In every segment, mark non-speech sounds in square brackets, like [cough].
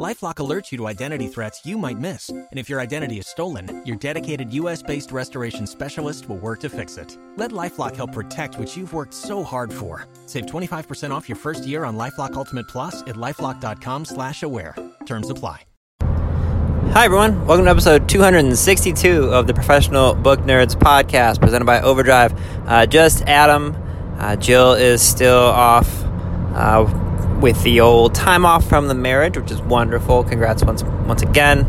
LifeLock alerts you to identity threats you might miss, and if your identity is stolen, your dedicated U.S.-based restoration specialist will work to fix it. Let LifeLock help protect what you've worked so hard for. Save 25% off your first year on LifeLock Ultimate Plus at lifeLock.com/slash-aware. Terms apply. Hi everyone, welcome to episode 262 of the Professional Book Nerds podcast, presented by Overdrive. Uh, just Adam. Uh, Jill is still off. Uh, with the old time off from the marriage, which is wonderful. Congrats once once again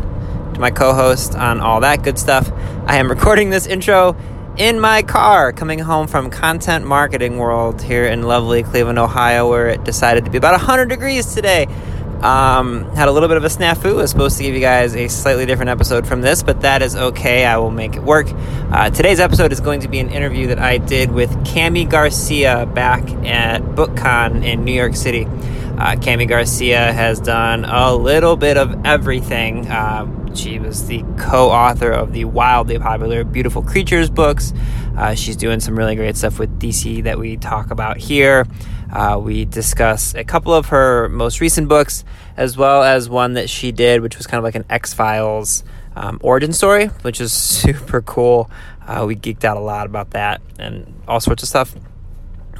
to my co-host on all that good stuff. I am recording this intro in my car coming home from content marketing world here in lovely Cleveland, Ohio, where it decided to be about 100 degrees today. Um, had a little bit of a snafu. I was supposed to give you guys a slightly different episode from this, but that is okay. I will make it work. Uh, today's episode is going to be an interview that I did with Kami Garcia back at BookCon in New York City. Uh, Kami Garcia has done a little bit of everything. Uh, she was the co author of the wildly popular Beautiful Creatures books. Uh, she's doing some really great stuff with DC that we talk about here. Uh, we discuss a couple of her most recent books, as well as one that she did, which was kind of like an X Files um, origin story, which is [laughs] super cool. Uh, we geeked out a lot about that and all sorts of stuff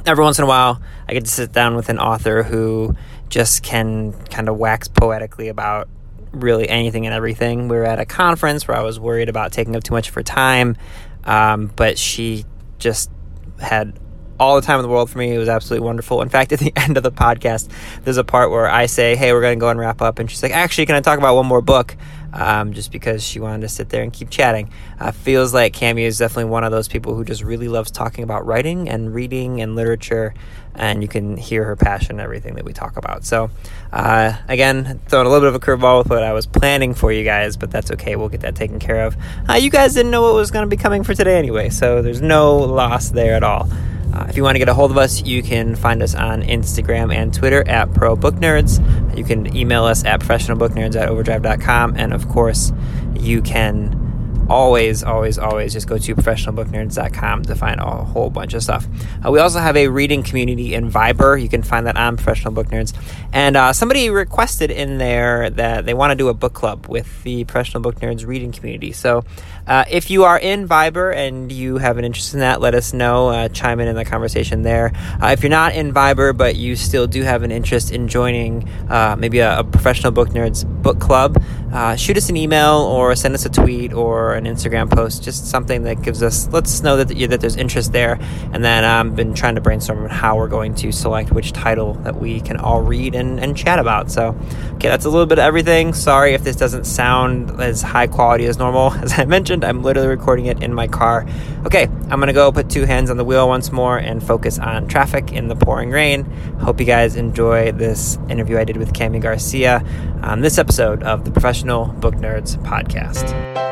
every once in a while, I get to sit down with an author who just can kind of wax poetically about really anything and everything. We were at a conference where I was worried about taking up too much of her time, um, but she just had all the time in the world for me. It was absolutely wonderful. In fact, at the [laughs] end of the podcast, there's a part where I say, Hey, we're going to go and wrap up. And she's like, Actually, can I talk about one more book? Um, just because she wanted to sit there and keep chatting. Uh, feels like Kami is definitely one of those people who just really loves talking about writing and reading and literature. And you can hear her passion and everything that we talk about. So, uh, again, throwing a little bit of a curveball with what I was planning for you guys, but that's okay. We'll get that taken care of. Uh, you guys didn't know what was going to be coming for today anyway, so there's no loss there at all. Uh, if you want to get a hold of us, you can find us on Instagram and Twitter at Pro Book Nerds. You can email us at professionalbooknerds at overdrive.com. And of course, you can always, always, always just go to professionalbooknerds.com to find a whole bunch of stuff. Uh, we also have a reading community in Viber. You can find that on Professional Book Nerds. And uh, somebody requested in there that they want to do a book club with the Professional Book Nerds reading community. So uh, if you are in Viber and you have an interest in that, let us know. Uh, chime in in the conversation there. Uh, if you're not in Viber, but you still do have an interest in joining uh, maybe a, a, Professional Book Nerds book club, shoot us an email or send us a tweet or an Instagram post, just something that gives us lets know that that there's interest there. And then I've um, been trying to brainstorm how we're going to select which title that we can all read and, and chat about. So, okay, that's a little bit of everything. Sorry if this doesn't sound as high quality as normal. [laughs] As I mentioned, I'm literally recording it in my car. Okay, I'm gonna go put two hands on the wheel once more and focus on traffic in the pouring rain. Hope you guys enjoy this interview I did with Kami Garcia on this episode of the Professional Book Nerds podcast.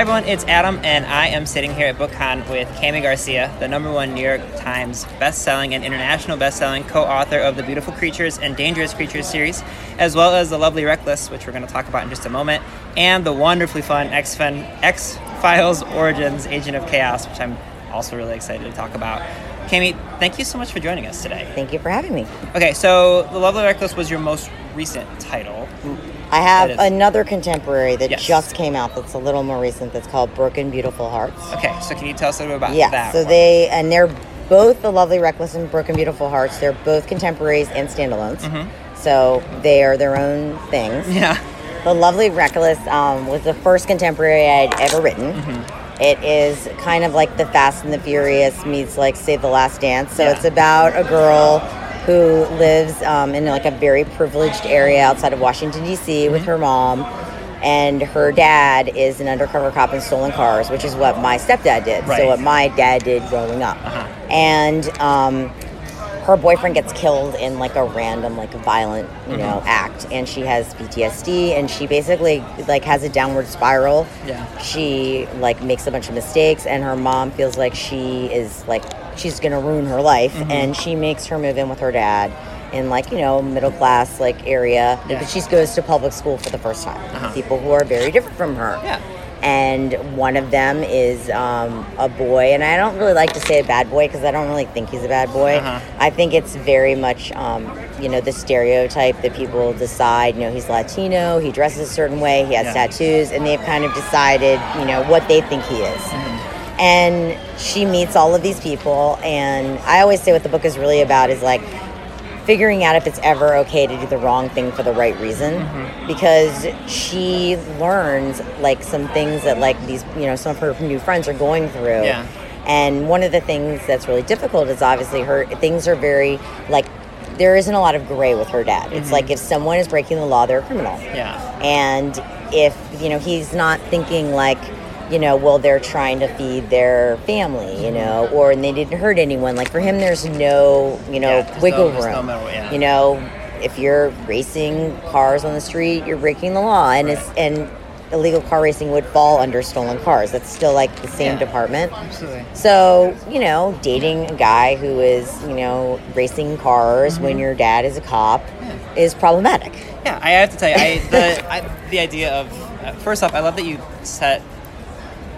Hi everyone, it's Adam, and I am sitting here at BookCon with Kami Garcia, the number one New York Times best-selling and international best-selling co-author of the Beautiful Creatures and Dangerous Creatures series, as well as the Lovely Reckless, which we're going to talk about in just a moment, and the wonderfully fun X Files Origins Agent of Chaos, which I'm also really excited to talk about. Kami, thank you so much for joining us today. Thank you for having me. Okay, so The Lovely Reckless was your most recent title. I have another contemporary that yes. just came out that's a little more recent that's called Broken Beautiful Hearts. Okay, so can you tell us a little bit about yeah, that? so one? they, and they're both The Lovely Reckless and Broken Beautiful Hearts. They're both contemporaries and standalones. Mm-hmm. So they are their own things. Yeah. The Lovely Reckless um, was the first contemporary I'd ever written. Mm-hmm. It is kind of like the Fast and the Furious meets like Save the Last Dance. So yeah. it's about a girl who lives um, in like a very privileged area outside of Washington D.C. Mm-hmm. with her mom, and her dad is an undercover cop in stolen cars, which is what my stepdad did. Right. So what my dad did growing up, uh-huh. and um, her boyfriend gets killed in like a random like violent you Mm-hmm. know act and she has ptsd and she basically like has a downward spiral Yeah. she like makes a bunch of mistakes and her mom feels like she is like she's gonna ruin her life Mm-hmm. and she makes her move in with her dad in like you know middle class like area Yeah. but she goes to public school for the first time Uh-huh. people who are very different from her Yeah. and one of them is um, a boy and i don't really like to say a bad boy because i don't really think he's a bad boy Uh-huh. i think it's very much um, you know the stereotype that people decide you know he's latino he dresses a certain way he has Yeah. tattoos and they've kind of decided you know what they think he is Mm-hmm. And she meets all of these people and i always say what the book is really about is like figuring out if it's ever okay to do the wrong thing for the right reason Mm-hmm. because she learns like some things that like these you know some of her new friends are going through Yeah. and one of the things that's really difficult is obviously her things are very like there isn't a lot of gray with her dad it's like if someone is breaking the law they're a criminal Mm-hmm. Yeah. and if you know he's not thinking like you know well they're trying to feed their family you know or and they didn't hurt anyone. Like for him there's no you know Yeah, wiggle no- room. no yeah. you know if you're racing cars on the street you're breaking the law. And it's and illegal car racing would fall under stolen cars. That's still like the same Yeah. department. Absolutely. so, you know, dating a guy who is, you know, racing cars when your dad is a cop is problematic. Yeah, I have to tell you, I, the I, the idea of uh, first off, I love that you set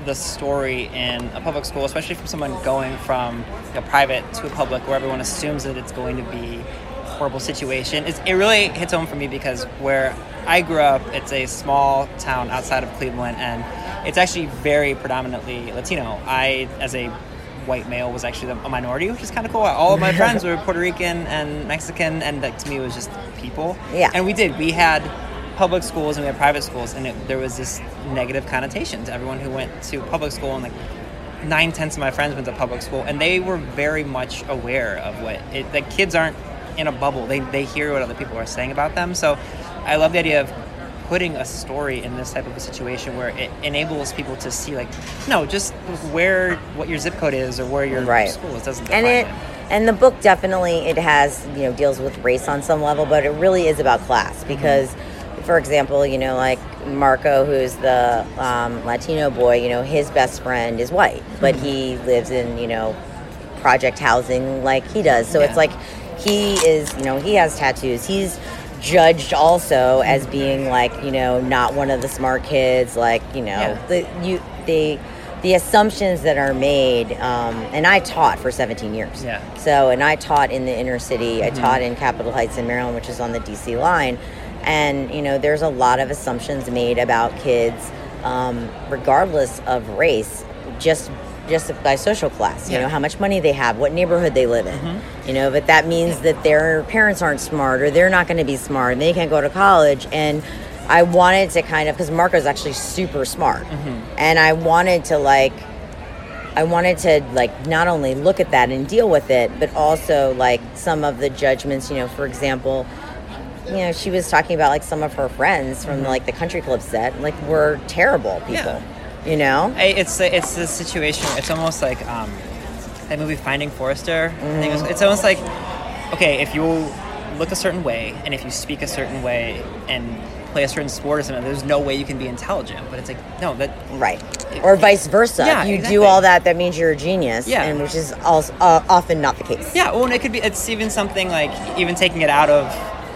the story in a public school, especially from someone going from you know, private to a public, where everyone assumes that it's going to be a horrible situation. It's, it really hits home for me because where I grew up, it's a small town outside of Cleveland, and it's actually very predominantly Latino. I, as a white male was actually a minority, which is kind of cool. All of my [laughs] friends were Puerto Rican and Mexican, and like to me, it was just people. Yeah. And we did. We had public schools and we had private schools, and it, there was this negative connotation to everyone who went to public school. And like nine tenths of my friends went to public school, and they were very much aware of what it. The kids aren't in a bubble. They they hear what other people are saying about them. So I love the idea of putting a story in this type of a situation where it enables people to see like no just where what your zip code is or where your Right. school is doesn't And define it and the book definitely it has, you know, deals with race on some level, but it really is about class mm-hmm. because for example, you know, like Marco, who's the um, Latino boy, you know, his best friend is white, but he lives in, you know, project housing like he does. So Yeah. it's like he is, you know, he has tattoos. He's judged also as being like, you know, not one of the smart kids. Like, you know, Yeah. the you the the assumptions that are made. Um, and I taught for 17 years. Yeah. So, and I taught in the inner city. Mm-hmm. I taught in Capitol Heights in Maryland, which is on the DC line. And you know, there's a lot of assumptions made about kids, um, regardless of race, just just by social class. You Yeah. know, how much money they have, what neighborhood they live in. Mm-hmm. You know, but that means that their parents aren't smart, or they're not going to be smart, and they can't go to college. And I wanted to kind of because Marco's actually super smart, Mm-hmm. and I wanted to like I wanted to like not only look at that and deal with it, but also like some of the judgments. You know, for example, you know, she was talking about like some of her friends from like the country club set, like were terrible people. Yeah. You know, I- it's it's the situation. It's almost like um, that movie Finding Forrester. Think it was, it's almost like okay, if you look a certain way and if you speak a certain way and play a certain sport or something, there's no way you can be intelligent. But it's like no, that right? Or vice versa. Yeah, if you exactly. do all that, that means you're a genius. Yeah. and which is also uh, often not the case. yeah. Well, and it could be. It's even something like even taking it out of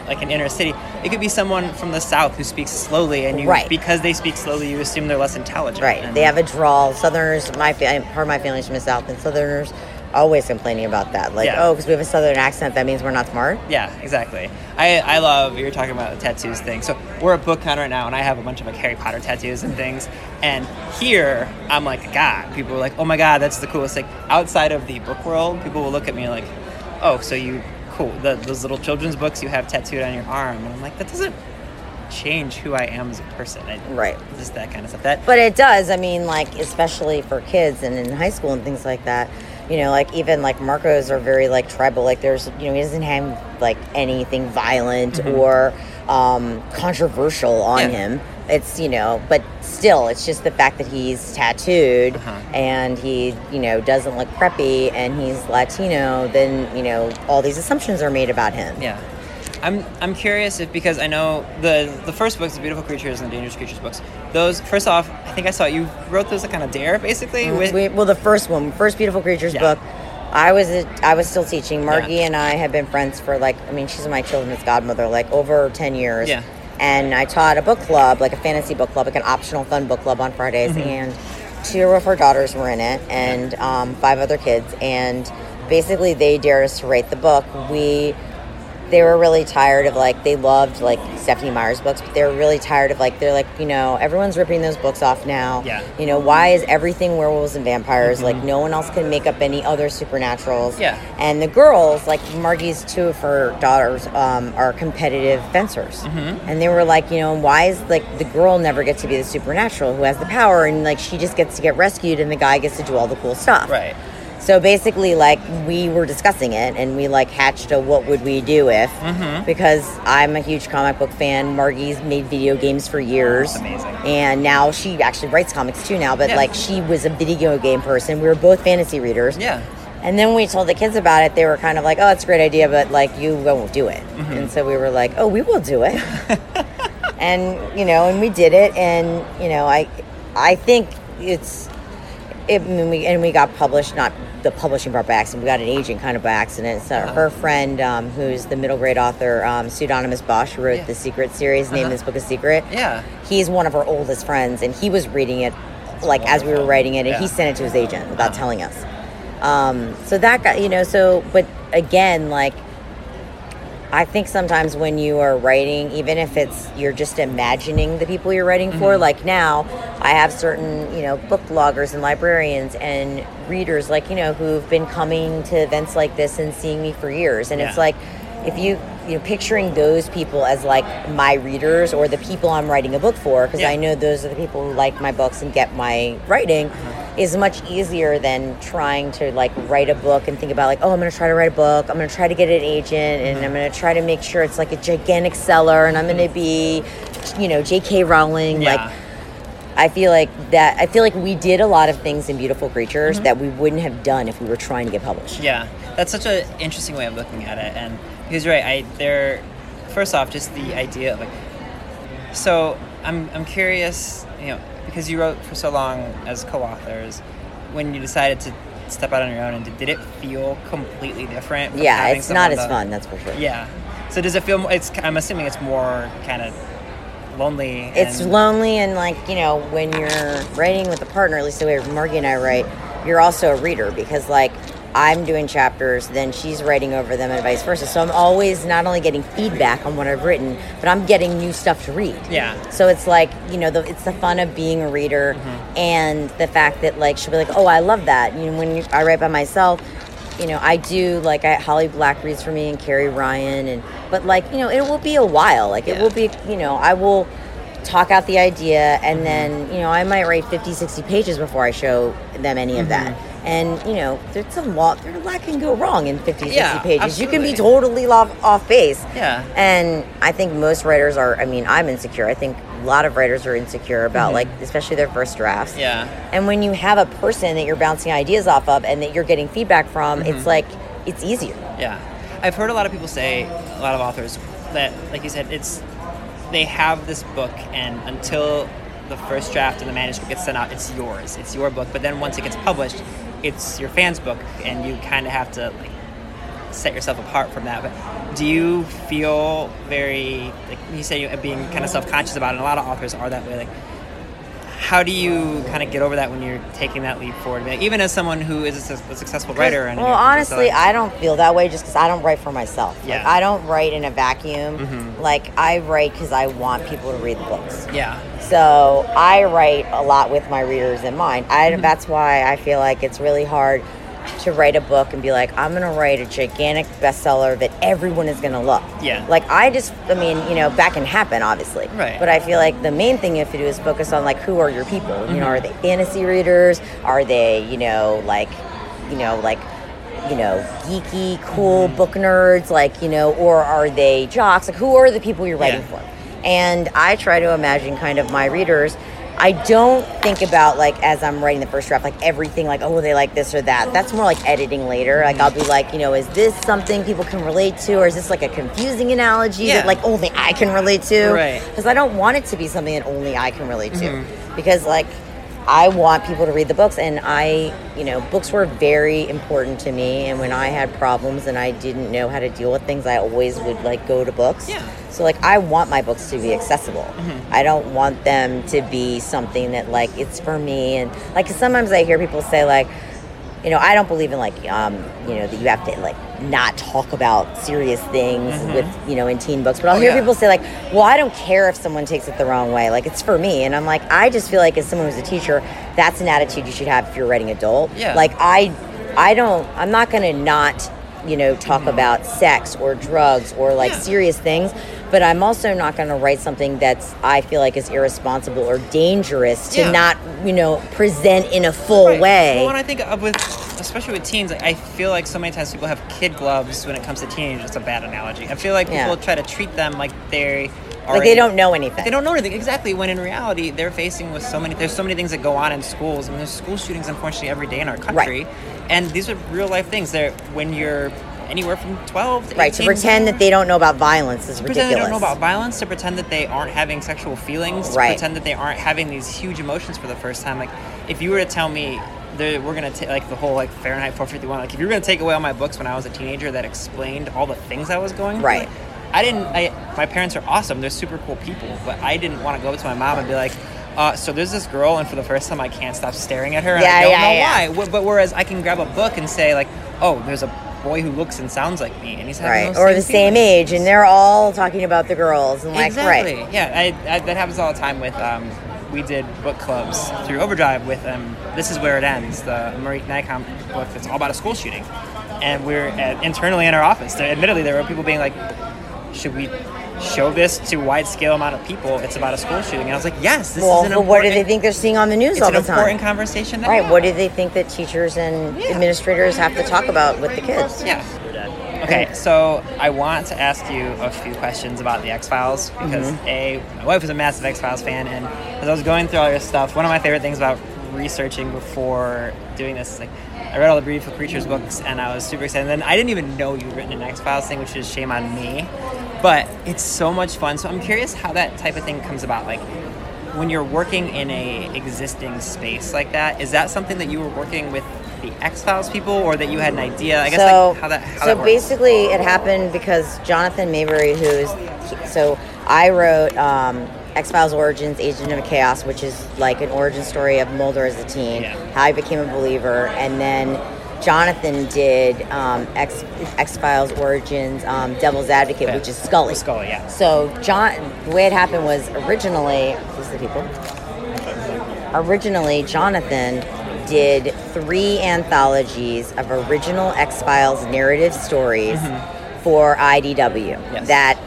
like an inner city. It could be someone from the south who speaks slowly, and you Right. because they speak slowly, you assume they're less intelligent. Right. And- They have a drawl. Southerners, my part of my family's from the South, and Southerners always complaining about that. Like, Yeah. oh, because we have a Southern accent, that means we're not smart. Yeah, exactly. I, I love you're talking about the tattoos thing. So we're at BookCon right now, and I have a bunch of like Harry Potter tattoos and things. And here, I'm like, God. People are like, Oh my God, that's the coolest. Like outside of the book world, people will look at me like, Oh, so you cool? The, those little children's books you have tattooed on your arm, and I'm like, that doesn't change who I am as a person. I, Right. Just that kind of stuff. That But it does. I mean, like, especially for kids and in high school and things like that. You know, like even like Marcos are very like tribal. Like there's, you know, he doesn't have like anything violent or um, controversial on Yeah. him. It's you know, but still, it's just the fact that he's tattooed Uh-huh. and he, you know, doesn't look preppy and he's Latino. Then you know, all these assumptions are made about him. Yeah. I'm I'm curious if because I know the the first books, the Beautiful Creatures and the Dangerous Creatures books. Those first off, I think I saw you wrote those a kind of dare basically. With, We, well, the first one, first Beautiful Creatures Yeah. book, I was I was still teaching. Margie Yeah. and I have been friends for like I mean she's my children's godmother like over ten years. Yeah. And I taught a book club, like a fantasy book club, like an optional fun book club on Fridays, Mm-hmm. and two of her daughters were in it, and um, five other kids, and basically they dared us to write the book. We they were really tired of like they loved like Stephenie Meyer's books, but they were really tired of like they're like you know everyone's ripping those books off now. Yeah. You know why is everything werewolves and vampires? Like no one else can make up any other supernaturals. Yeah. And the girls, like Margie's two of her daughters, um, are competitive fencers, and they were like, you know, why is like the girl never gets to be the supernatural who has the power, and like she just gets to get rescued, and the guy gets to do all the cool stuff. right. So basically, like we were discussing it, and we like hatched a what would we do if? Mm-hmm. Because I'm a huge comic book fan. Margie's made video games for years, Amazing. and now she actually writes comics too now. But Yeah. like she was a video game person. We were both fantasy readers. Yeah. And then when we told the kids about it, they were kind of like, "Oh, it's a great idea, but like you won't do it." Mm-hmm. And so we were like, "Oh, we will do it." [laughs] and you know, and we did it, and you know, I, I think it's, it, mean, we and we got published, not the publishing part by accident. We got an agent kind of by accident. So Uh-huh. her friend, um, who's the middle grade author, um, pseudonymous Bosch, who wrote Yeah. the Secret series, named Uh-huh. this book a Secret. Yeah. He's one of her oldest friends, and he was reading it, like as we were writing it, and he sent it to his agent without Uh-huh. telling us. Um, so that guy, you know, so, but again, like, I think sometimes when you are writing, even if it's you're just imagining the people you're writing Mm-hmm. for, like now, I have certain, you know, book bloggers and librarians and readers, like, you know, who've been coming to events like this and seeing me for years. And it's like, if you, you know, picturing those people as like my readers or the people I'm writing a book for, because Yeah. I know those are the people who like my books and get my writing uh-huh. is much easier than trying to like write a book and think about like oh i'm going to try to write a book i'm going to try to get an agent and i'm uh-huh. going to try to make sure it's like a gigantic seller and i'm going to mm-hmm. be you know jk rowling Yeah. like i feel like that i feel like we did a lot of things in beautiful creatures Mm-hmm. that we wouldn't have done if we were trying to get published Yeah, that's such an interesting way of looking at it, and he's right. I there, first off, just the idea of like, so I'm I'm curious, you know, because you wrote for so long as co-authors, when you decided to step out on your own, and did, it feel completely different? yeah it's not as fun that's for sure Yeah. So does it feel? It's. I'm assuming it's more kind of lonely. it's lonely and like you know when you're writing with a partner at least the way margie and i write you're also a reader because like i'm doing chapters then she's writing over them and vice versa so i'm always not only getting feedback on what i've written but i'm getting new stuff to read Yeah. so it's like you know the, it's the fun of being a reader Mm-hmm. and the fact that like she'll be like oh i love that you know when you, i write by myself you know i do like I, holly black reads for me and carrie ryan and but like you know it will be a while like it Yeah. will be you know i will talk out the idea and Mm-hmm. then you know i might write 50 60 pages before i show them any of that Mm-hmm. And you know there's a lot there a lot can go wrong in 50 60 Yeah, pages you can be totally off, off base Yeah. and i think most writers are i mean i'm insecure i think a lot of writers are insecure about like especially their first drafts Mm-hmm. Yeah. and when you have a person that you're bouncing ideas off of and that you're getting feedback from Mm-hmm. it's like it's easier Yeah, I've heard a lot of people say, a lot of authors, that like you said, it's they have this book, and until the first draft and the manuscript gets sent out, it's yours. It's your book. But then once it gets published, it's your fans' book, and you kind of have to like set yourself apart from that. But do you feel very like you say being kind of self conscious about it? And a lot of authors are that way. Like, how do you kind of get over that when you're taking that leap forward? Like, even as someone who is a, a successful writer, and well honestly i don't feel that way just because i don't write for myself Yeah. Mm-hmm. i don't write in a vacuum like i write because i want people to read the books yeah. So I write a lot with my readers in mind. I, Mm-hmm. That's why I feel like it's really hard to write a book and be like, I'm to write a gigantic bestseller that everyone is to love. Yeah. Like I just, I mean, you know, that can happen, obviously. Right. But I feel like the main thing you have to do is focus on like who are your people. You Mm-hmm. know, are they fantasy readers? Are they, you know, like, you know, like you know, geeky, cool Mm-hmm. book nerds, like, you know, or are they jocks? Like, who are the people you're writing Yeah. for? And I try to imagine kind of my readers I don't think about like as I'm writing the first draft, like everything, like oh they like this or that. That's more like editing later. Like mm-hmm. I'll be like, you know, is this something people can relate to, or is this like a confusing analogy Yeah. that like only I can relate to? Right. Because I don't want it to be something that only I can relate to. Mm-hmm. Because like I want people to read the books, and I, you know, books were very important to me. And when I had problems and I didn't know how to deal with things, I always would like go to books. Yeah. So like I want my books to be accessible. Mm-hmm. I don't want them to be something that like it's for me and like sometimes I hear people say like you know, I don't believe in like um, you know, that you have to like not talk about serious things with, you know, in teen books. But I'll Oh, hear yeah. people say like, "Well, I don't care if someone takes it the wrong way. Like it's for me." And I'm like, I just feel like as someone who's a teacher, that's an attitude you should have if you're writing adult. Yeah. Like I I don't I'm not going to not, you know, talk about sex or drugs or like Yeah. serious things, but I'm also not going to write something that's I feel like is irresponsible or dangerous to Yeah. not, you know, present in a full Right. way. Well, when I think of with, especially with teens, like, I feel like so many times people have kid gloves when it comes to teenagers. It's a bad analogy. I feel like Yeah. people try to treat them like they are. like they don't know anything. They don't know anything exactly. When in reality, they're facing with so many. There's so many things that go on in schools. I mean, there's school shootings, unfortunately, every day in our country, and these are real life things. That when you're anywhere from 12 to Right, to pretend that they don't know about violence is to pretend ridiculous. they don't know about violence, to pretend that they aren't having sexual feelings, to Right. pretend that they aren't having these huge emotions for the first time. Like, if you were to tell me that we're gonna take like the whole like Fahrenheit 451, like if you were gonna take away all my books when I was a teenager that explained all the things I was going through, Right. I didn't. I my parents are awesome; they're super cool people, but I didn't want to go up to my mom and be like. Uh, so there's this girl, and for the first time, I can't stop staring at her, and Yeah, I don't yeah, know yeah. why. But whereas I can grab a book and say like, "Oh, there's a boy who looks and sounds like me, and he's having right, or the same feelings." age, and they're all talking about the girls, and like, exactly. right, Yeah, I, I, that happens all the time with. Um, we did book clubs through Overdrive with um, "This Is Where It Ends," the Marieke Nijkamp book that's all about a school shooting, and we're at, internally in our office. There, admittedly, there were people being like, "Should we?" Show this to wide scale amount of people. It's about a school shooting, and I was like, "Yes, this well, is an but what do they think they're seeing on the news all the time? important conversation. Right, have. what do they think that teachers and Yeah. administrators have to talk about with the kids? Yeah. Okay, so I want to ask you a few questions about the X Files because Mm-hmm. a my wife is a massive X Files fan, and as I was going through all your stuff, one of my favorite things about researching before doing this is like I read all the Beautiful Creatures books, and I was super excited. And then I didn't even know you'd written an X Files thing, which is shame on me, but it's so much fun. So I'm curious how that type of thing comes about, like. When you're working in a existing space like that, is that something that you were working with the X Files people, or that you had an idea? I guess so, like how that how so that basically, it happened because Jonathan Maberry, who's so I wrote um, X Files Origins, Agent of Chaos, which is like an origin story of Mulder as a teen, Yeah. how I became a believer, and then Jonathan did um, X X Files Origins, um, Devil's Advocate, Yeah. which is Scully. Scully, yeah. So John, the way it happened was originally these the people. Originally, Jonathan did three anthologies of original X Files narrative stories for IDW. Mm-hmm. Yes. That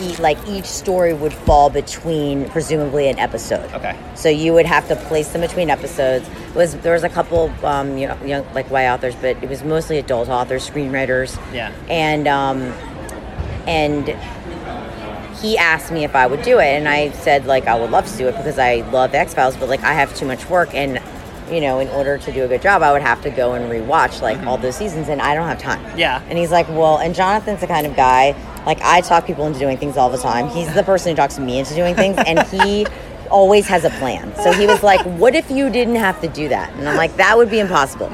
e- like each story would fall between presumably an episode. Okay. So you would have to place them between episodes. It was there was a couple um, you know, young like Y authors, but it was mostly adult authors, screenwriters. Yeah. And um, and he asked me if I would do it, and I said like I would love to do it because I love X Files, but like I have too much work, and you know, in order to do a good job, I would have to go and rewatch like all those seasons, and I don't have time. Yeah. And he's like, well, and Jonathan's the kind of guy like I talk people into doing things all the time. He's the person who talks me into doing things, and he. Always has a plan. So he was like, What if you didn't have to do that? And I'm like, That would be impossible.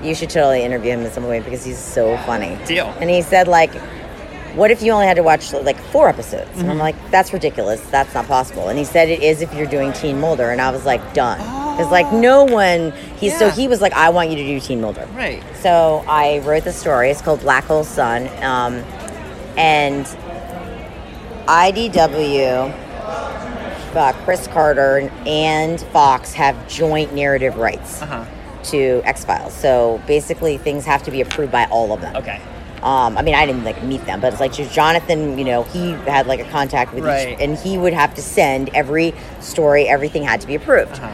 You should totally interview him in some way because he's so funny. Deal. And he said, like, what if you only had to watch like four episodes? And I'm like, that's ridiculous. That's not possible. And he said it is if you're doing Teen Mulder. And I was like, done. Because like no one, he's so he was like, I want you to do Teen Mulder. Right. So I wrote the story. It's called Black Hole Sun. Um, and IDW, uh, Chris Carter and Fox have joint narrative rights Uh huh. to X Files. So basically, things have to be approved by all of them. Okay. Um, I mean, I didn't like meet them, but it's like just Jonathan. You know, he had like a contact with Right. each, and he would have to send every story. Everything had to be approved. Uh-huh.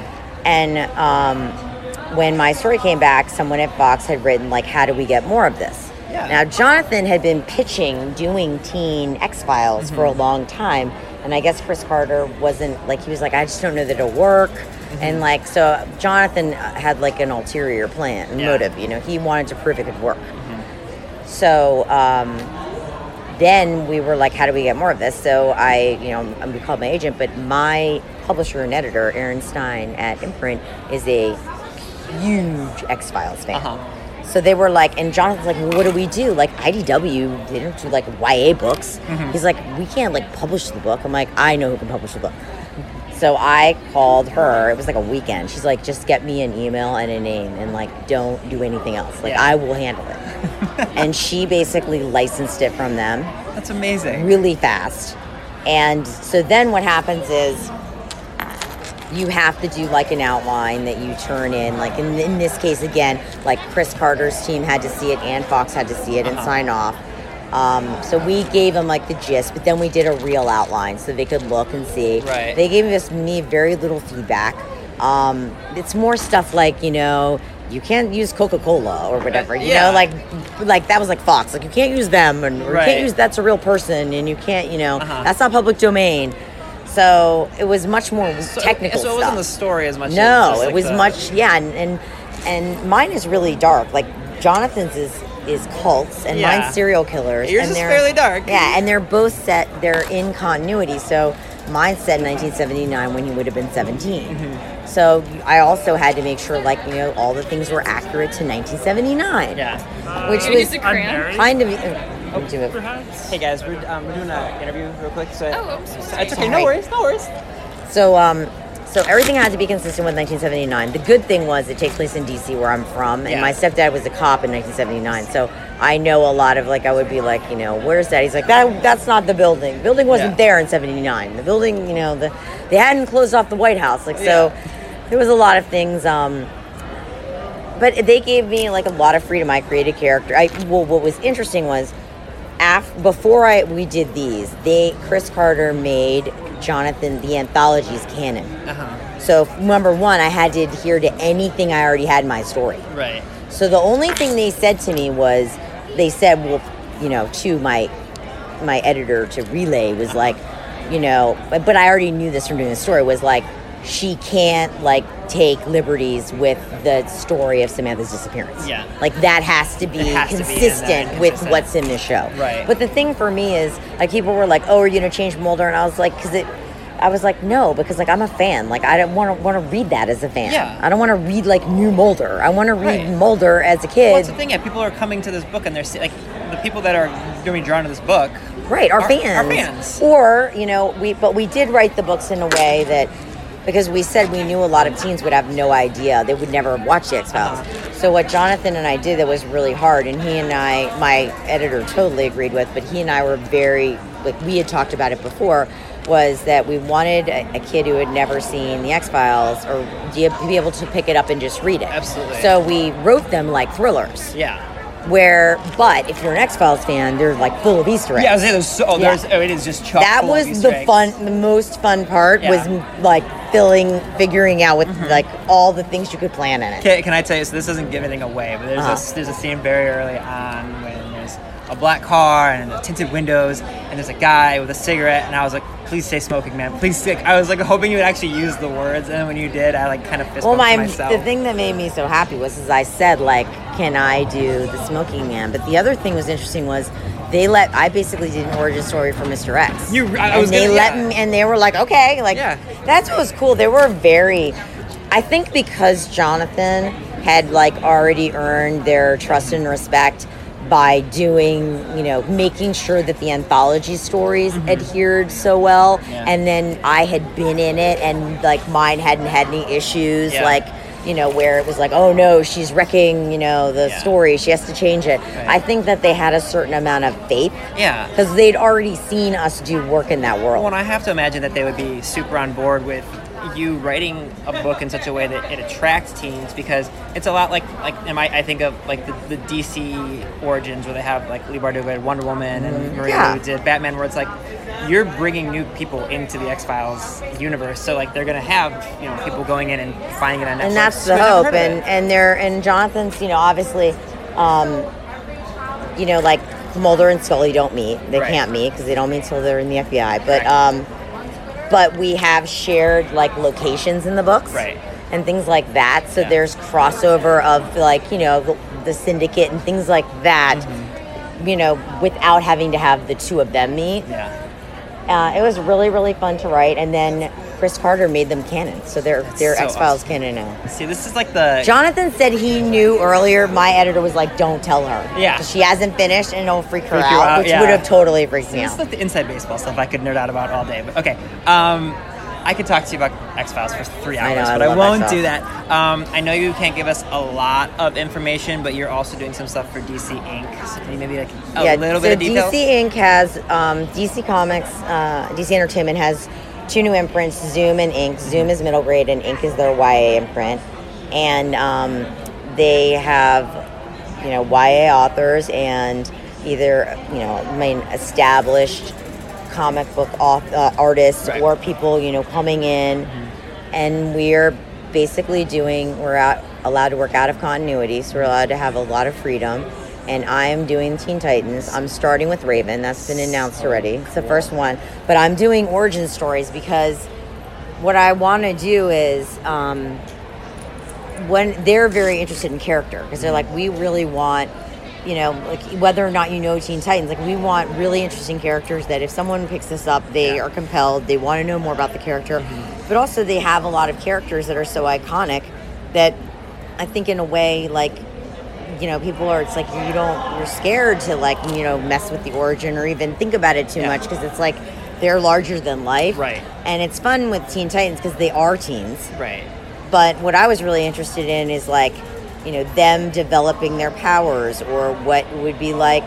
And um, when my story came back, someone at Fox had written like, "How do we get more of this?" Yeah. Now Jonathan had been pitching doing teen X Files for Mm-hmm. a long time, and I guess Chris Carter wasn't like he was like I just don't know that it'll work, and like so Jonathan had like an ulterior plan and Yeah. motive. You know, he wanted to prove it could work. So um, then we were like, how do we get more of this? So I, you know, I'm we called my agent, but my publisher and editor, Erin Stein at Imprint, is a huge X Files fan. Uh-huh. So they were like, and Jonathan's like, well, what do we do? Like IDW, they don't do like YA books. Mm-hmm. He's like, we can't like publish the book. I'm like, I know who can publish the book. So I called her. It was like a weekend. She's like, just get me an email and a name, and like, don't do anything else. Like, Yeah. I will handle it. [laughs] and she basically licensed it from them That's amazing. really fast. And so then what happens is you have to do like an outline that you turn in. Like in, in this case, again, like Chris Carter's team had to see it, and Fox had to see it and Uh-huh. sign off. Um, so we gave them like the gist, but then we did a real outline so they could look and see. Right. They gave us me very little feedback. Um, it's more stuff like you know you can't use Coca Cola or whatever. You Yeah. know, like like that was like Fox. Like you can't use them, and or you can't use that's a real person, and you can't you know Uh-huh. that's not public domain. So it was much more So- technical So it stuff. wasn't the story as much. as No, just, it like, was the- much yeah, and, and and mine is really dark. Like Jonathan's is is cults, and Yeah. mine's serial killers. Yours and is fairly dark. Yeah, and they're both set. They're in continuity. So mine set in 1979 when he would have been 17. Mm-hmm. So I also had to make sure, like you know, all the things were accurate to 1979. Yeah. which Can was use a crayon? unmarried? kind of. uh, oh, do it. Perhaps. Hey guys, we're, um, we're doing an interview real quick. So Oh, I'm so sorry. it's okay. No worries. No worries. So, um, so everything had to be consistent with 1979. The good thing was it takes place in DC, where I'm from, and Yeah. my stepdad was a cop in 1979. So I know a lot of like I would be like, you know, where's that? He's like, that that's not the building. The building wasn't Yeah. there in 79. The building, you know, the they hadn't closed off the White House. Like so, Yeah. there was a lot of things. Um, but they gave me like a lot of freedom. I created character. I well, what was interesting was, af before I we did these, they Chris Carter made Jonathan the anthologies canon. Uh-huh. So number one, I had to adhere to anything I already had in my story. Right. So the only thing they said to me was, they said, well, you know, to my my editor to relay was like, you know, but, but I already knew this from doing the story was like, she can't like take liberties with the story of Samantha's disappearance. Yeah. like that has to be has to be consistent with what's in the show. Right. But the thing for me is, like, people were like, "Oh, are you gonna change Mulder?" And I was like, "Cause it." I was like, no, because like I'm a fan. Like I don't want to want to read that as a fan. Yeah. I don't want to read like new Mulder. I want to read Right. Mulder as a kid. Well, that's the thing. Yeah, people are coming to this book, and they're like the people that are going to be drawn to this book. Right, our Our- fans. our fans. Or, you know, we but we did write the books in a way that because we said we knew a lot of teens would have no idea. They would never watch the X Files. Uh-huh. So what Jonathan and I did that was really hard and he and I my editor totally agreed with, but he and I were very like we had talked about it before was that we wanted a, a kid who had never seen the X Files or be be able to pick it up and just read it. Absolutely. So we wrote them like thrillers. Yeah. Where, but if you're an X Files fan, they're like full of Easter eggs Yeah, I was saying there's so oh, Yeah. there's oh, it is just chock that was the eggs. fun the most fun part was Yeah. m- like filling figuring out with like all the things you could plan in it Can, can I tell you? So this doesn't give anything away, but there's Uh-huh. a there's a scene very early on when a black car and tinted windows, and there's a guy with a cigarette, and I was like, "Please stay smoking man, please stick." I was like hoping you would actually use the words, and when you did, I like kind of fist well my myself. the thing that made me so happy was as i said like can i do the smoking man but the other thing was interesting was they let i basically did an origin story for mr x You- I- and was they gonna- let yeah. me and they were like okay like Yeah. that's what was cool they were very i think because jonathan had like already earned their trust and respect by doing, you know, making sure that the anthology stories adhered so well. Mm-hmm. Yeah. And then I had been in it and like mine hadn't had any issues. Yeah. Like, you know, where it was like, oh no, she's wrecking, you know, the Yeah. story. She has to change it. Right. I think that they had a certain amount of faith yeah. because they'd already seen us do work in that world. Well, and I have to imagine that they would be super on board with you writing a book in such a way that it attracts teens because it's a lot like like am I, I think of like the, the DC origins where they have like Leigh Bardugo had Wonder Woman and Marie Lu Yeah. Did Batman where it's like you're bringing new people into the X Files universe. So like they're gonna have you know people going in and finding it on Netflix. and that's the who had never hope. and and they're and jonathan's you know obviously um you know like mulder and scully don't meet. They Right. can't meet because they don't meet until they're in the fbi but Right. um but we have shared like locations in the books, Right. and things like that. So Yeah. there's crossover of like you know the, the syndicate and things like that. Mm-hmm. You know, without having to have the two of them meet. Yeah. Uh, it was really really fun to write, and then Chris Carter made them canon, so they're they're so X Files canon now. See, this is like the Jonathan said he knew earlier. My editor was like, "Don't tell her." Yeah, she hasn't finished, and it'll freak her Freak out, out, which yeah. would have totally freaked me This is out. like the inside baseball stuff I could nerd out about all day. But okay, um, I could talk to you about X Files for three I hours, know, I but I, won't X-Files. do that. Um, I know you can't give us a lot of information, but you're also doing some stuff for DC Ink. So can you maybe like a yeah, little so bit of detail? DC Ink. has um, DC Comics, uh, DC Entertainment has two new imprints, Zoom and Ink. Zoom is middle grade, and Ink is their YA imprint, and um, they have you know YA authors and either you know I mean established comic book auth- uh, artists Right. or people you know coming in, and we're basically doing we're out, allowed to work out of continuity, so we're allowed to have a lot of freedom. And I am doing Teen Titans. I'm starting with Raven. That's been announced already. It's the first one. But I'm doing origin stories because what I want to do is um, when they're very interested in character because they're like, we really want, you know, like whether or not you know Teen Titans, like we want really interesting characters that if someone picks this up, they Yeah. are compelled, they want to know more about the character, mm-hmm. but also they have a lot of characters that are so iconic that I think in a way, like, you know, people are, it's like you don't, you're scared to like, you know, mess with the origin or even think about it too Yeah. much because it's like they're larger than life. Right. And it's fun with Teen Titans because they are teens. right. But what I was really interested in is like, you know, them developing their powers or what it would be like,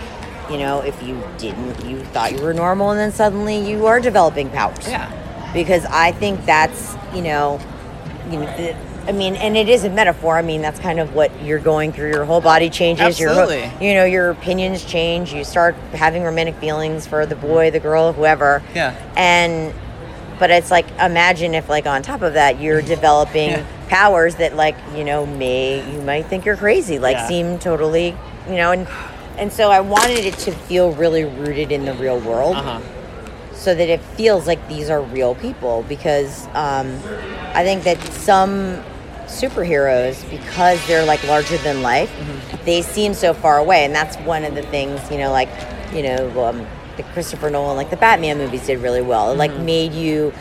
you know, if you didn't, you thought you were normal and then suddenly you are developing powers. Yeah. Because I think that's, you know, you know, the, I mean, and it is a metaphor. I mean, that's kind of what you're going through. Your whole body changes. Absolutely. Your, you know, your opinions change. You start having romantic feelings for the boy, the girl, whoever. Yeah. And but it's like imagine if like on top of that you're developing Yeah. Powers that like you know may you might think you're crazy like Yeah. seem totally you know and and so i wanted it to feel really rooted in the real world Uh huh. so that it feels like these are real people because um, i think that some superheroes because they're like larger than life Mm-hmm. they seem so far away and that's one of the things you know like you know um, the christopher nolan like the batman movies did really well it like Mm-hmm. made you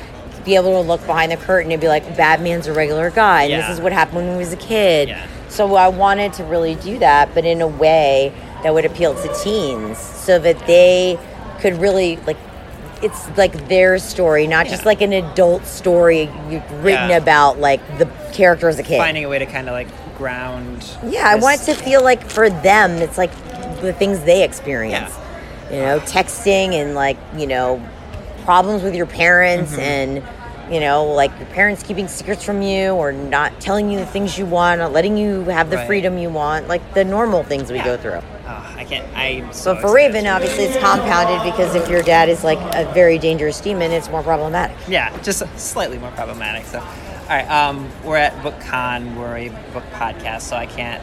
be able to look behind the curtain and be like batman's a regular guy and Yeah. this is what happened when he was a kid Yeah. so i wanted to really do that but in a way that would appeal to teens so that they could really like it's like their story, not just like an adult story written Yeah. about like the character as a kid. Finding a way to kind of like ground. yeah, I want it to feel like for them, it's like the things they experience. You know, texting and like you know problems with your parents Mm-hmm. and you know like your parents keeping secrets from you or not telling you the things you want, not letting you have the Right. freedom you want, like the normal things we Yeah. go through. Oh, I can't. I'm So so for excited. Raven, obviously, it's compounded because if your dad is like a very dangerous demon, it's more problematic. Yeah, just slightly more problematic. So, all right, um, we're at BookCon. We're a book podcast, so I can't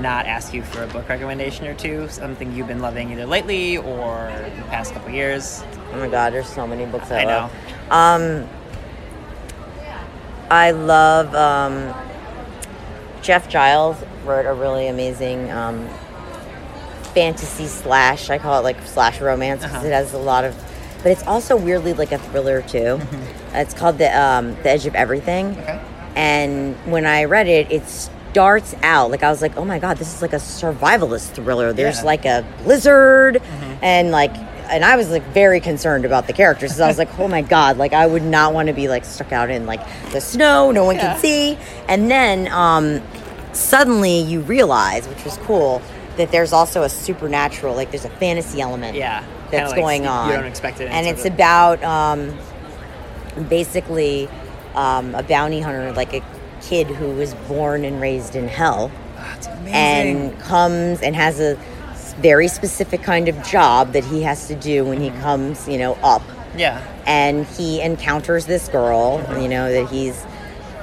not ask you for a book recommendation or two. Something you've been loving either lately or the past couple years. Oh my God, there's so many books I, I love. Um, I love um, Jeff Giles wrote a really amazing um, fantasy slash. I call it like slash romance because Uh-huh. it has a lot of, but it's also weirdly like a thriller too. [laughs] It's called the um, the Edge of Everything. Mm-hmm. Okay. And when I read it, it starts out like I was like, oh my god, this is like a survivalist thriller. There's Yeah. Mm-hmm. like a blizzard, and like, and I was like very concerned about the characters because I was like, oh my god, like I would not want to be like stuck out in like the snow, no one Yeah. can see. And then um, suddenly you realize, which was cool, that there's also a supernatural, like there's a fantasy element Yeah. that's like going on. You don't expect it. and it's of- about um, basically um, a bounty hunter, like a kid who was born and raised in hell, amazing. and comes and has a very specific kind of job that he has to do when he comes, you know, up. yeah. And he encounters this girl, you know, that he's.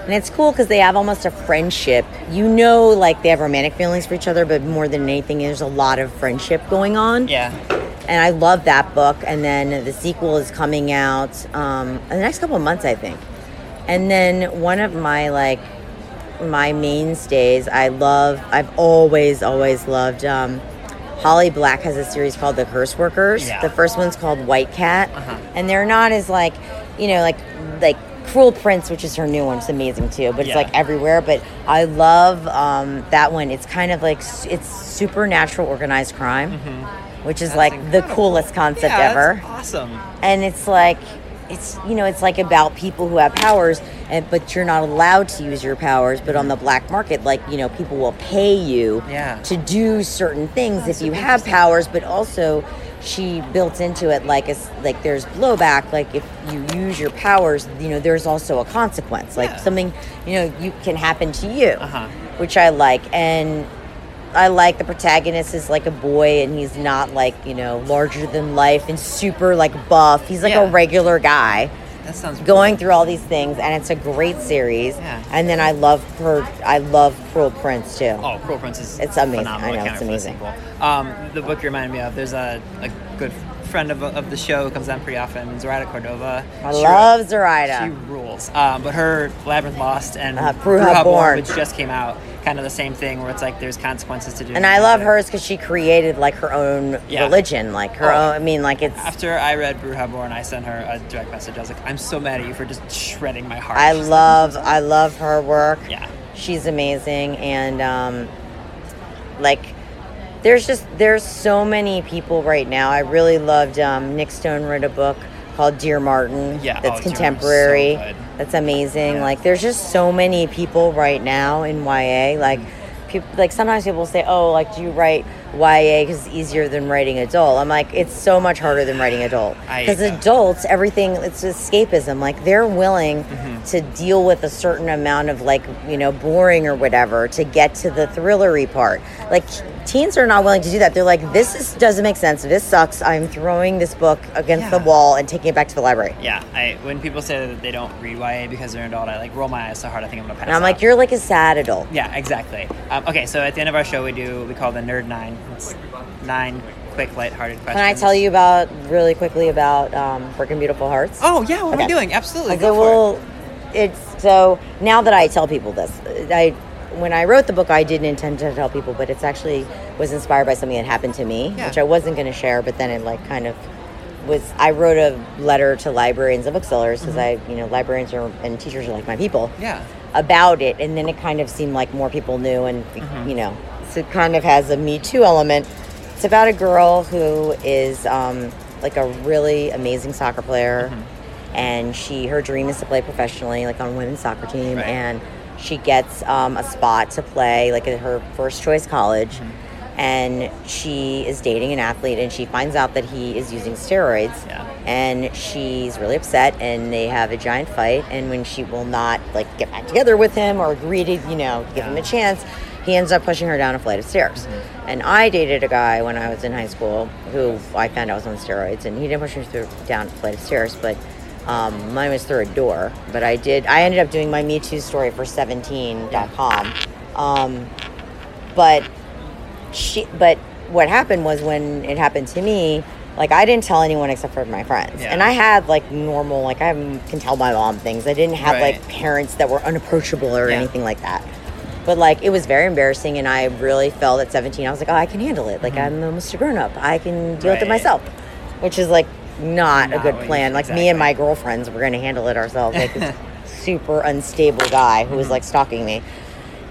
And it's cool because they have almost a friendship. You know, like they have romantic feelings for each other, but more than anything, there's a lot of friendship going on Yeah. and I love that book. And then the sequel is coming out um, in the next couple of months, I think. And then one of my like my mainstays, I love. I've always always loved. Um, Holly Black has a series called The Curse Workers. Yeah. The first one's called White Cat, Uh-huh. and they're not as like, you know, like like Cruel Prince, which is her new one. It's amazing too, but it's Yeah. like everywhere. But I love um, that one. It's kind of like it's supernatural organized crime, which is That's like the coolest concept yeah, ever That's awesome. and it's like it's you know it's like about people who have powers and but you're not allowed to use your powers but on the black market like you know people will pay you Yeah. to do certain things if you have powers but also she built into it like a like there's blowback like if you use your powers you know there's also a consequence like Yeah. something you know you can happen to you Uh-huh. which i like and I like the protagonist is like a boy and he's not like, you know, larger than life and super like buff. He's like Yeah. a regular guy That sounds going through all these things and it's a great series. Yeah. And then I love her I love Cruel Prince too. Oh, Cruel Prince is It's amazing. I know, it's wait the amazing. Um, the book you reminded me of. There's a, a good friend of, of the show comes on pretty often, Zoraida Cordova. I She love wrote- Zoraida. She rules. Um, but her Labyrinth Lost and Uh, Bruja Born. which just came out, kind of the same thing where it's like there's consequences to do. and I love hers because she created like her own Yeah. religion, like her Oh. own. I mean, like it's. After I read Bruja Born, I sent her a direct message. I was like, I'm so mad at you for just shredding my heart. I She's like, love, I love her work. Yeah. she's amazing, and um, like, there's just there's so many people right now. I really loved um, Nic Stone wrote a book called Dear Martin. Yeah, that's oh, Dear so contemporary. good. that's amazing. Yeah. Like, there's just so many people right now in YA. Like, people, like sometimes people say, "Oh, like, do you write YA because it's easier than writing adult?" I'm like, it's so much harder than writing adult because adults, everything it's escapism. Like, they're willing Mm-hmm. to deal with a certain amount of like you know boring or whatever to get to the thrillery part. Like, teens are not willing to do that. They're like, "This is, doesn't make sense. This sucks. I'm throwing this book against the wall and taking it back to the library." Yeah, I when people say that they don't read YA because they're an adult, I like roll my eyes so hard I think I'm gonna pass And I'm out. like, "You're like a sad adult." Yeah, exactly. Um, okay, so at the end of our show, we do we call the Nerd Nine. It's nine quick, lighthearted questions. Can I tell you about really quickly about um, Broken Beautiful Hearts? Oh yeah, what are we Okay. doing? Absolutely. Okay, Go for well, it's so now that I tell people this, I when I wrote the book, I didn't intend to tell people, but it's actually was inspired by something that happened to me, Yeah. which I wasn't going to share, but then it like kind of was. I wrote a letter to librarians and booksellers because I, you know, librarians are, and teachers are like my people. Yeah. about it, and then it kind of seemed like more people knew, and Mm-hmm. you know, so it kind of has a Me Too element. It's about a girl who is um, like a really amazing soccer player, Mm-hmm. and she her dream is to play professionally, like on a women's soccer team, Right. and she gets um, a spot to play like at her first choice college. Mm-hmm. And she is dating an athlete, and she finds out that he is using steroids Yeah. and she's really upset and they have a giant fight and when she will not like get back together with him or agree to you know give him a chance he ends up pushing her down a flight of stairs and i dated a guy when i was in high school who i found out was on steroids and he didn't push her through, down a flight of stairs but um, mine was through a door but i did i ended up doing my me too story for 17.com um, but she but what happened was when it happened to me like i didn't tell anyone except for my friends Yeah. and i had like normal like i can tell my mom things i didn't have Right. like parents that were unapproachable or Yeah. anything like that but like it was very embarrassing and i really felt at 17 i was like oh i can handle it like i'm almost a grown-up i can deal with it Mm-hmm. Myself which is like not, Not a good plan like me and my girlfriends were going to handle it ourselves like this [laughs] super unstable guy who was Mm-hmm. like stalking me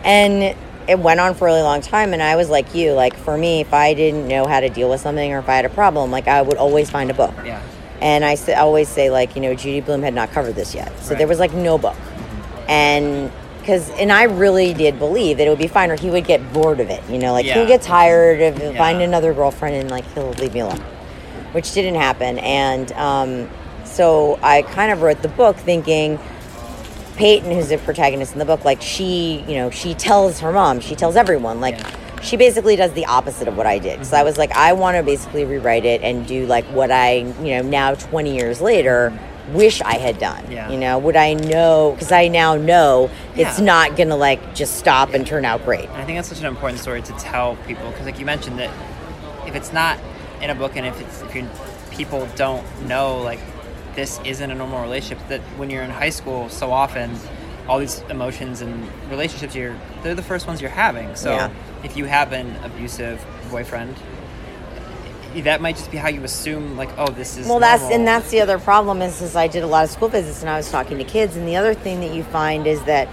and it went on for a really long time and i was like you like for me if i didn't know how to deal with something or if i had a problem like i would always find a book Yeah. and i always say like you know judy Blume had not covered this yet so Right. Mm-hmm. there was like no book and because and i really did believe that it would be fine or he would get bored of it you know like Yeah. he'll get tired of Yeah. find another girlfriend and like he'll leave me alone which didn't happen and um, so i kind of wrote the book thinking Peyton, who's the protagonist in the book, like she, you know, she tells her mom, she tells everyone, like Yeah. she basically does the opposite of what I did. So I was like, I want to basically rewrite it and do like what I, you know, now 20 years later, wish I had done. Yeah. You know, would I know? Because I now know it's Yeah. not gonna like just stop and turn out great. And I think that's such an important story to tell people because, like you mentioned, that if it's not in a book, and if it's if you people don't know like this isn't a normal relationship, that when you're in high school, so often all these emotions and relationships you're they're the first ones you're having. So Yeah. if you have an abusive boyfriend, that might just be how you assume like, oh, this is Well, that's and that's the other problem is, is I did a lot of school visits and I was talking to kids, and the other thing that you find is that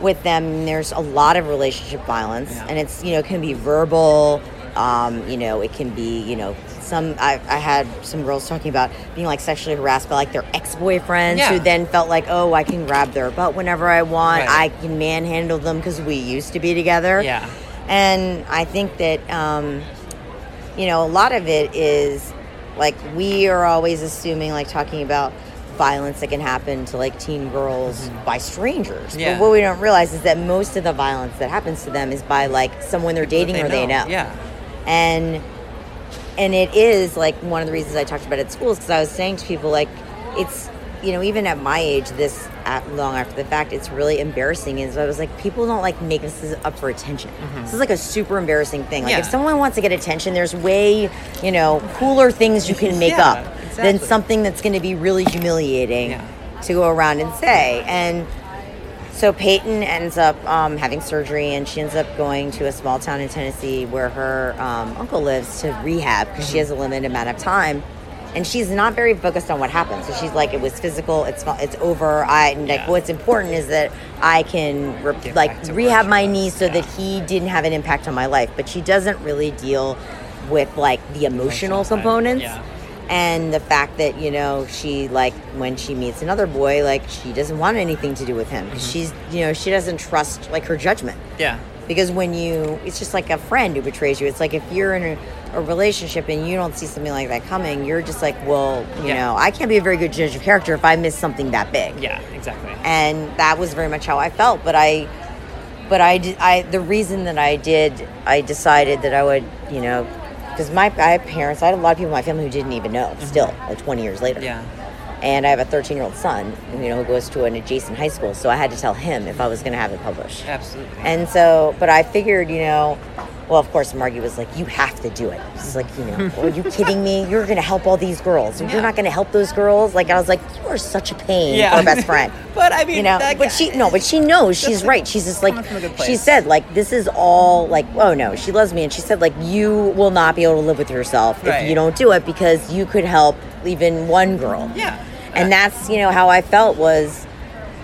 with them, there's a lot of relationship violence, Yeah. and it's you know it can be verbal, um, you know it can be you know some I, I had some girls talking about being like sexually harassed by like their ex boyfriends Yeah. who then felt like oh I can grab their butt whenever I want, Right. I can manhandle them because we used to be together, Yeah. and I think that. Um, you know, a lot of it is like we are always assuming, like talking about violence that can happen to like teen girls by strangers. Mm-hmm. Yeah. But what we don't realize is that most of the violence that happens to them is by like someone they're dating They or they know. Yeah. And and it is like one of the reasons I talked about it at schools because I was saying to people like it's you know even at my age this at, long after the fact it's really embarrassing is I was like people don't like make this up for attention this is like a super embarrassing thing like Mm-hmm. Yeah. if someone wants to get attention there's way you know cooler things you can make [laughs] Yeah, up than something that's going to be really humiliating Yeah. to go around and say and so Peyton ends up um, having surgery, and she ends up going to a small town in Tennessee where her um, uncle lives to rehab because Mm-hmm. she has a limited amount of time, and she's not very focused on what happened. So she's like, "It was physical. It's it's over." I and like what's important is that I can re- like rehab my knee so Yeah. that he didn't have an impact on my life. But she doesn't really deal with like the emotional Emotional components yeah. And the fact that you know she like when she meets another boy like she doesn't want anything to do with him 'Cause she's you know she doesn't trust like her judgment Yeah. because when you it's just like a friend who betrays you it's like if you're in a, a relationship and you don't see something like that coming you're just like well you Yeah. know i can't be a very good judge of character if i miss something that big Yeah. Exactly. and that was very much how I felt. But I, but I, I the reason that I did, I decided that I would, you know, because my I have parents, I had a lot of people in my family who didn't even know. Mm-hmm. Still, like twenty years later. Yeah. And I have a thirteen-year-old son, you know, who goes to an adjacent high school. So I had to tell him if I was going to have it published. Absolutely. And so, but I figured, you know, well, of course, Margie was like, you have to do it. She's like, you know, are you kidding me? You're going to help all these girls. Yeah. You're not going to help those girls. Like, I was like, you are such a pain Yeah. for a best friend. [laughs] But I mean, you know, that but she, no, but she knows [laughs] she's right. She's just like, coming from a good she said, like, this is all like, oh no, she loves me. And she said, like, you will not be able to live with yourself Right. if you don't do it because you could help even one girl. Yeah. And that's, you know, how I felt was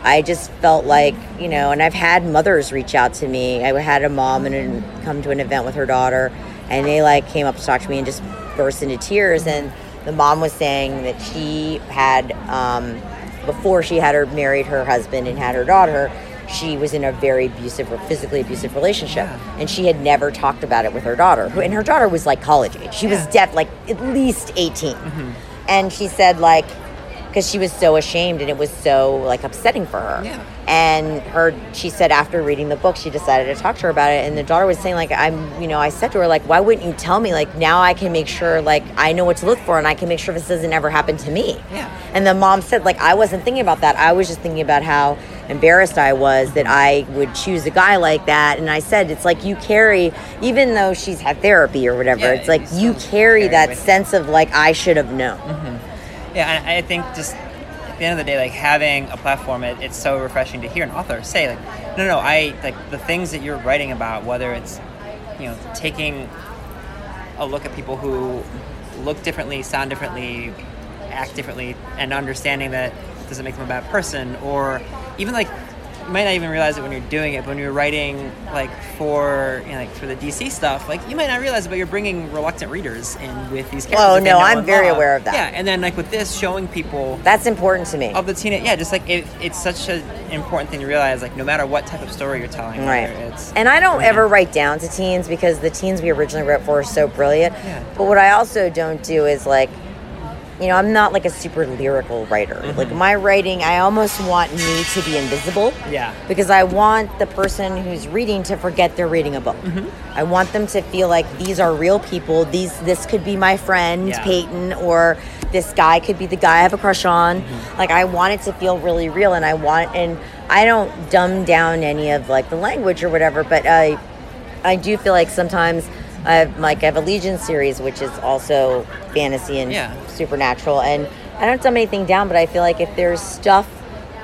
I just felt like, you know, and I've had mothers reach out to me. I had a mom and an, come to an event with her daughter, and they like came up to talk to me and just burst into tears. And the mom was saying that she had, um, before she had her married her husband and had her daughter, she was in a very abusive or physically abusive relationship, Yeah. and she had never talked about it with her daughter. Who, and her daughter was like college age. She was Yeah. deaf, like at least 18 and she said like because she was so ashamed and it was so like upsetting for her. Yeah. and her she said after reading the book she decided to talk to her about it. And the daughter was saying like i'm you know i said to her like why wouldn't you tell me? Like now i can make sure like i know what to look for and i can make sure this doesn't ever happen to me. Yeah. and the mom said like i wasn't thinking about that. I was just thinking about how embarrassed i was that i would choose a guy like that. And i said it's like you carry even though she's had therapy or whatever Yeah, it's like you carry carry that sense of like i should have known mm-hmm. Yeah, and I think just at the end of the day, like having a platform, it, it's so refreshing to hear an author say, like, no, no, I like the things that you're writing about, whether it's, you know, taking a look at people who look differently, sound differently, act differently, and understanding that doesn't make them a bad person, or even like you might not even realize it when you're doing it. But when you're writing like for you know, like for the DC stuff, like you might not realize it, but you're bringing reluctant readers in with these characters. Oh, no, I'm very love. aware of that. Yeah, and then like with this, showing people That's important to me. of the teenage, yeah, just like it, it's such an important thing to realize. Like no matter what type of story you're telling, Right. it's And I don't ever write down to teens because the teens we originally wrote for are so brilliant. Yeah. But what I also don't do is like, you know, I'm not like a super lyrical writer. Mm-hmm. Like my writing, I almost want me to be invisible. Yeah. Because I want the person who's reading to forget they're reading a book. Mm-hmm. I want them to feel like these are real people. These this could be my friend Yeah. Peyton or this guy could be the guy I have a crush on. Mm-hmm. Like I want it to feel really real and I want and I don't dumb down any of like the language or whatever, but I I do feel like sometimes I have like I have a Legion series, which is also fantasy and Yeah. supernatural, and I don't dumb anything down, but I feel like if there's stuff,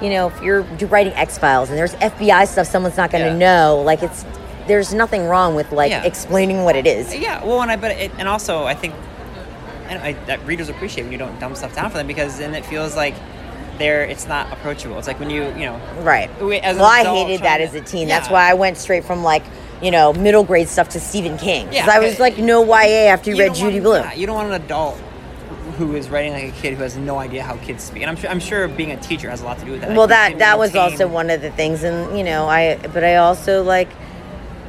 you know, if you're writing X Files and there's FBI stuff, someone's not going to Yeah. know. Like it's there's nothing wrong with like Yeah. explaining what it is. Yeah, well, and I bet, it, and also I think, I, I, that readers appreciate when you don't dumb stuff down for them because then it feels like they're it's not approachable. It's like when you you know Right. we- well, I hated that trying as a teen. Yeah. That's why I went straight from like you know middle grade stuff to Stephen King because Yeah, I was like no YA after you, read Judy want, Blue. yeah, you don't want an adult who is writing like a kid who has no idea how kids speak. And I'm sure I'm sure being a teacher has a lot to do with that. well that that was also one of the things and you know i but i also like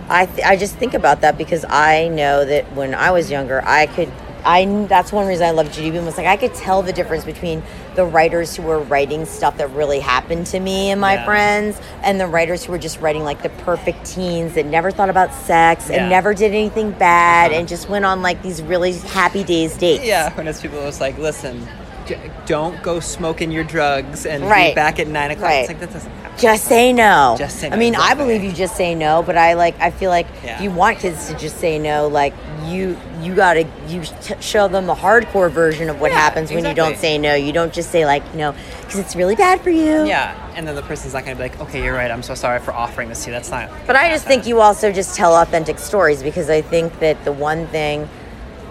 i th- i just think about that because i know that when i was younger i could i that's one reason i love judy Blume was like i could tell the difference between the writers who were writing stuff that really happened to me and my Yeah. friends and the writers who were just writing like the perfect teens that never thought about sex Yeah. and never did anything bad Uh-huh. and just went on like these really happy days dates Yeah, when it's people who's like, listen, j- don't go smoking your drugs and be back at nine o'clock. Right. It's like that doesn't. Just say no. Just say no. I mean, I believe you just say no, but I like. I feel like Yeah. if you want kids to just say no, like you, you gotta you t- show them the hardcore version of what Yeah, happens when you don't say no. You don't just say like no, because it's really bad for you. Yeah, and then the person's not going to be like, okay, you're right. I'm so sorry for offering this to you. That's not. But I just think you also just tell authentic stories because I think that the one thing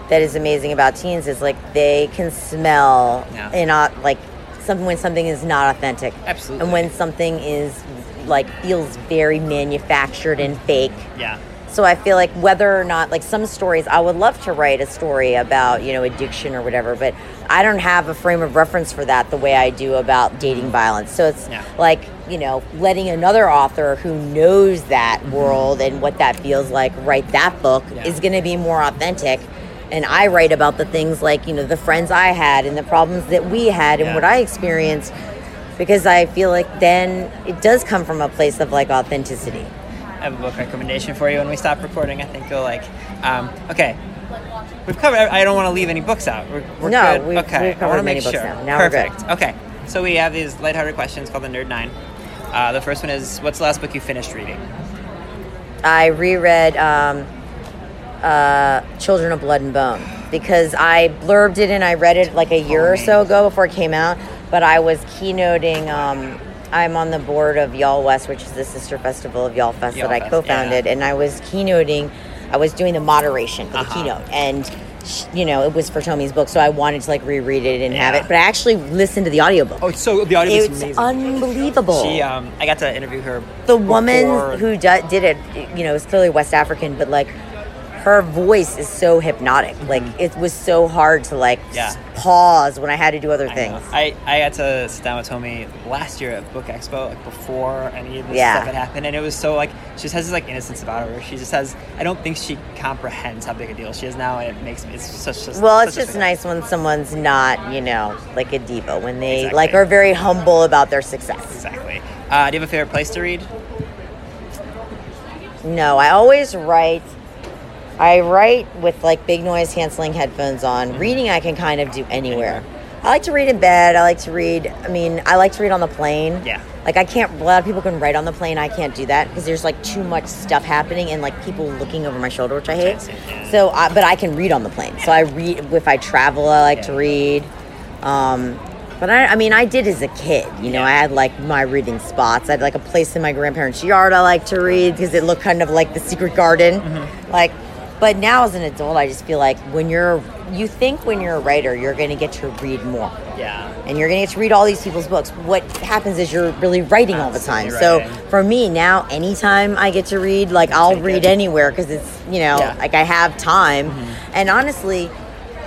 that is amazing about teens is like they can smell Yeah. and not like some when something is not authentic. Absolutely. And when something is like feels very manufactured and fake. Yeah. So I feel like whether or not like some stories I would love to write a story about, you know, addiction or whatever, but I don't have a frame of reference for that the way I do about dating violence. So it's Yeah. like, you know, letting another author who knows that world and what that feels like write that book Yeah. is going to be more authentic. And I write about the things like, you know, the friends I had and the problems that we had and Yeah. what I experienced because I feel like then it does come from a place of like authenticity. I have a book recommendation for you when we stop recording. I think you'll like. Um, okay. We've covered. I don't want to leave any books out. We're, we're No, good. we've- okay. we've I want to many make books sure. now. Now we're good. Perfect. Okay. So we have these lighthearted questions called the Nerd Nine. Uh, the first one is, "What's the last book you finished reading?" I reread um, uh, Children of Blood and Bone because I blurbed it and I read it like a year or so ago before it came out. But I was keynoting. Um, I'm on the board of Y'all West, which is the sister festival of Y'all Fest Y'all that I co-founded, yeah. and I was keynoting. I was doing the moderation for the Uh-huh. keynote, and you know it was for Tomi's book, so I wanted to like reread it and have it. But I actually listened to the audiobook. Oh, so the audio is it's amazing. unbelievable. she, um, I got to interview her. the woman who do, did it, you know, is clearly West African, but like her voice is so hypnotic. Like it was so hard to like Yeah. pause when I had to do other I, things. know. I I got to sit down with Tomi last year at Book Expo, like before any of this Yeah. stuff had happened, and it was so like she just has this like innocence about her. She just has. I don't think she comprehends how big a deal she is now, and it makes me. It's such. just Well, it's such just nice when someone's not, you know, like a diva when they Exactly. like are very humble about their success. Exactly. Uh, do you have a favorite place to read? No, I always write. I write with like big noise canceling headphones on. Mm-hmm. Reading, I can kind of do anywhere. I like to read in bed. I like to read. I mean, I like to read on the plane. Yeah. Like I can't. A lot of people can write on the plane. I can't do that because there's like too much stuff happening and like people looking over my shoulder, which I hate. Yeah. So, I, but I can read on the plane. So I read if I travel. I like to read. Um, but I, I mean, I did as a kid. You know, Yeah. I had like my reading spots. I had like a place in my grandparents' yard I like to read because it looked kind of like the secret garden. Mm-hmm. Like, but now as an adult, I just feel like when you're, you think when you're a writer, you're going to get to read more. Yeah. And you're going to get to read all these people's books. What happens is you're really writing all the time. Absolutely So for me now, anytime I get to read, like I'll read anywhere because it's, you know, Yeah. Mm-hmm. like I have time. And honestly,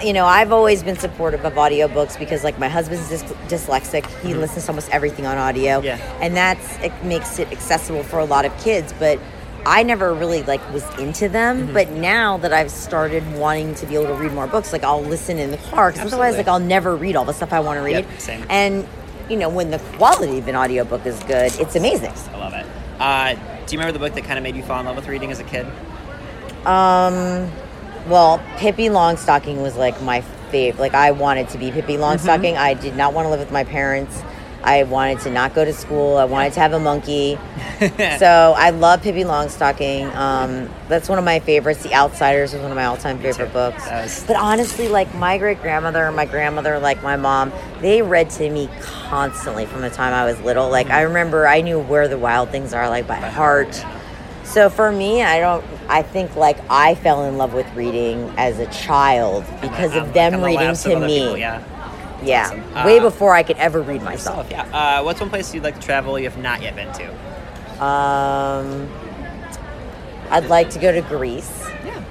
you know, I've always been supportive of audiobooks because, like, my husband's dys- dyslexic. He listens to almost everything on audio, Mm-hmm. Yeah. and that's it makes it accessible for a lot of kids. But I never really like was into them. Mm-hmm. But now that I've started wanting to be able to read more books, like I'll listen in the car because otherwise, like, I'll never read all the stuff I want to read. Yep, same. And you know, when the quality of an audiobook is good, it's amazing. I love it. Uh, do you remember the book that kind of made you fall in love with reading as a kid? Um, well, Pippi Longstocking was like my favorite. Like I wanted to be Pippi Longstocking. I did not want to live with my parents. I wanted to not go to school. I wanted to have a monkey. [laughs] so I love Pippi Longstocking. Um, that's one of my favorites. The Outsiders was one of my all-time favorite books. was- But honestly, like my great grandmother my grandmother, like my mom, they read to me constantly from the time I was little. Like I remember, I knew Where the Wild Things Are like by heart. So for me, I don't. I think like I fell in love with reading as a child because I'm- of them reading to me. people, yeah. Yeah, Awesome. way Uh, before I could ever read myself. Yeah. Uh, what's one place you'd like to travel you have not yet been to? Um, I'd like to go to Greece. Yeah.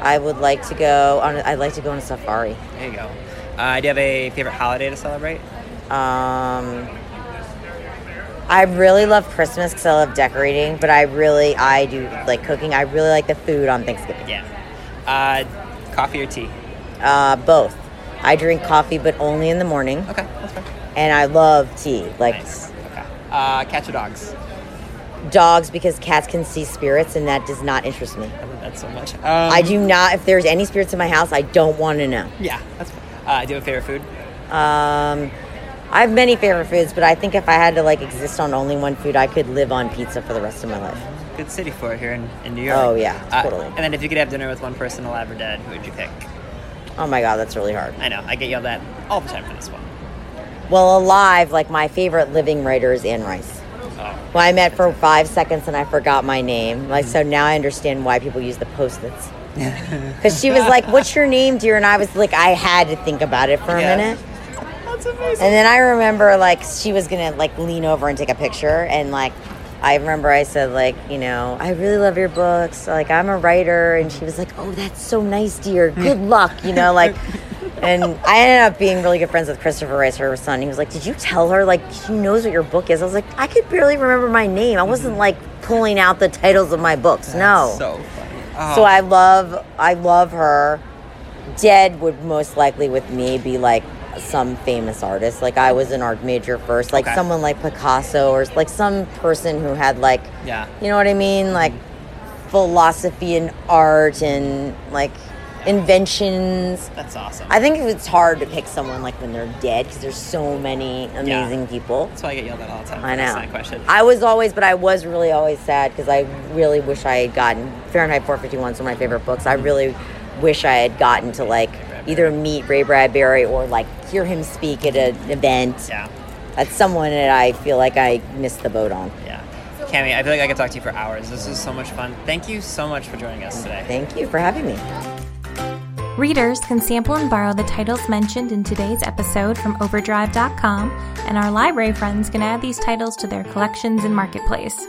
I would like to go on. I'd like to go on a safari. There you go. Uh, do you have a favorite holiday to celebrate? Um, I really love Christmas because I love decorating, but I really I do like cooking. I really like the food on Thanksgiving. Yeah. Uh, coffee or tea? Uh, both. I drink coffee, but only in the morning, Okay, that's fine. and I love tea. Like Nice. Okay. Uh, cats or dogs? dogs because cats can see spirits, and that does not interest me. I love that so much. Um, I do not. If there's any spirits in my house, I don't want to know. Yeah, that's fine. Uh, do you have a favorite food? Um, I have many favorite foods, but I think if I had to like exist on only one food, I could live on pizza for the rest of my life. Good city for it here in, in New York. Oh, yeah, Uh, totally. and then if you could have dinner with one person alive or dead, who would you pick? Oh my god, that's really hard. I know, I get yelled at all the time for this one. Well, alive, like my favorite living writer is Anne Rice. Oh, Who I met for five seconds and I forgot my name. Like so now I understand why people use the post-its. [laughs] Because she was like, "What's your name, dear?" And I was like, I had to think about it for a Yeah. minute. that's amazing. And then I remember like she was gonna like lean over and take a picture and like I remember I said like, you know, I really love your books. Like I'm a writer and she was like, Oh, that's so nice, dear. Good [laughs] luck, you know, like and I ended up being really good friends with Christopher Rice, her son. He was like, Did you tell her like she knows what your book is? I was like, I could barely remember my name. I wasn't mm-hmm. like pulling out the titles of my books. no. So funny. Oh, So I love I love her. Dead would most likely with me be like some famous artist. Like I was an art major first, like Okay. someone like Picasso or like some person who had like Yeah. you know what I mean? Mm-hmm. Like philosophy and art and like inventions. That's awesome. I think it's hard to pick someone like when they're dead because there's so many amazing people. That's why I get yelled at all the time. I know. That question. I was always, but I was really always sad because I really wish I had gotten Fahrenheit 451 is one of my favorite books. I mm-hmm. really wish I had gotten to like either meet Ray Bradbury or like hear him speak at an event. yeah. That's someone that I feel like I missed the boat on. Yeah. Kami, I feel like I could talk to you for hours. This is so much fun. Thank you so much for joining us today. Thank you for having me. Readers can sample and borrow the titles mentioned in today's episode from Overdrive.com, and our library friends can add these titles to their collections and marketplace.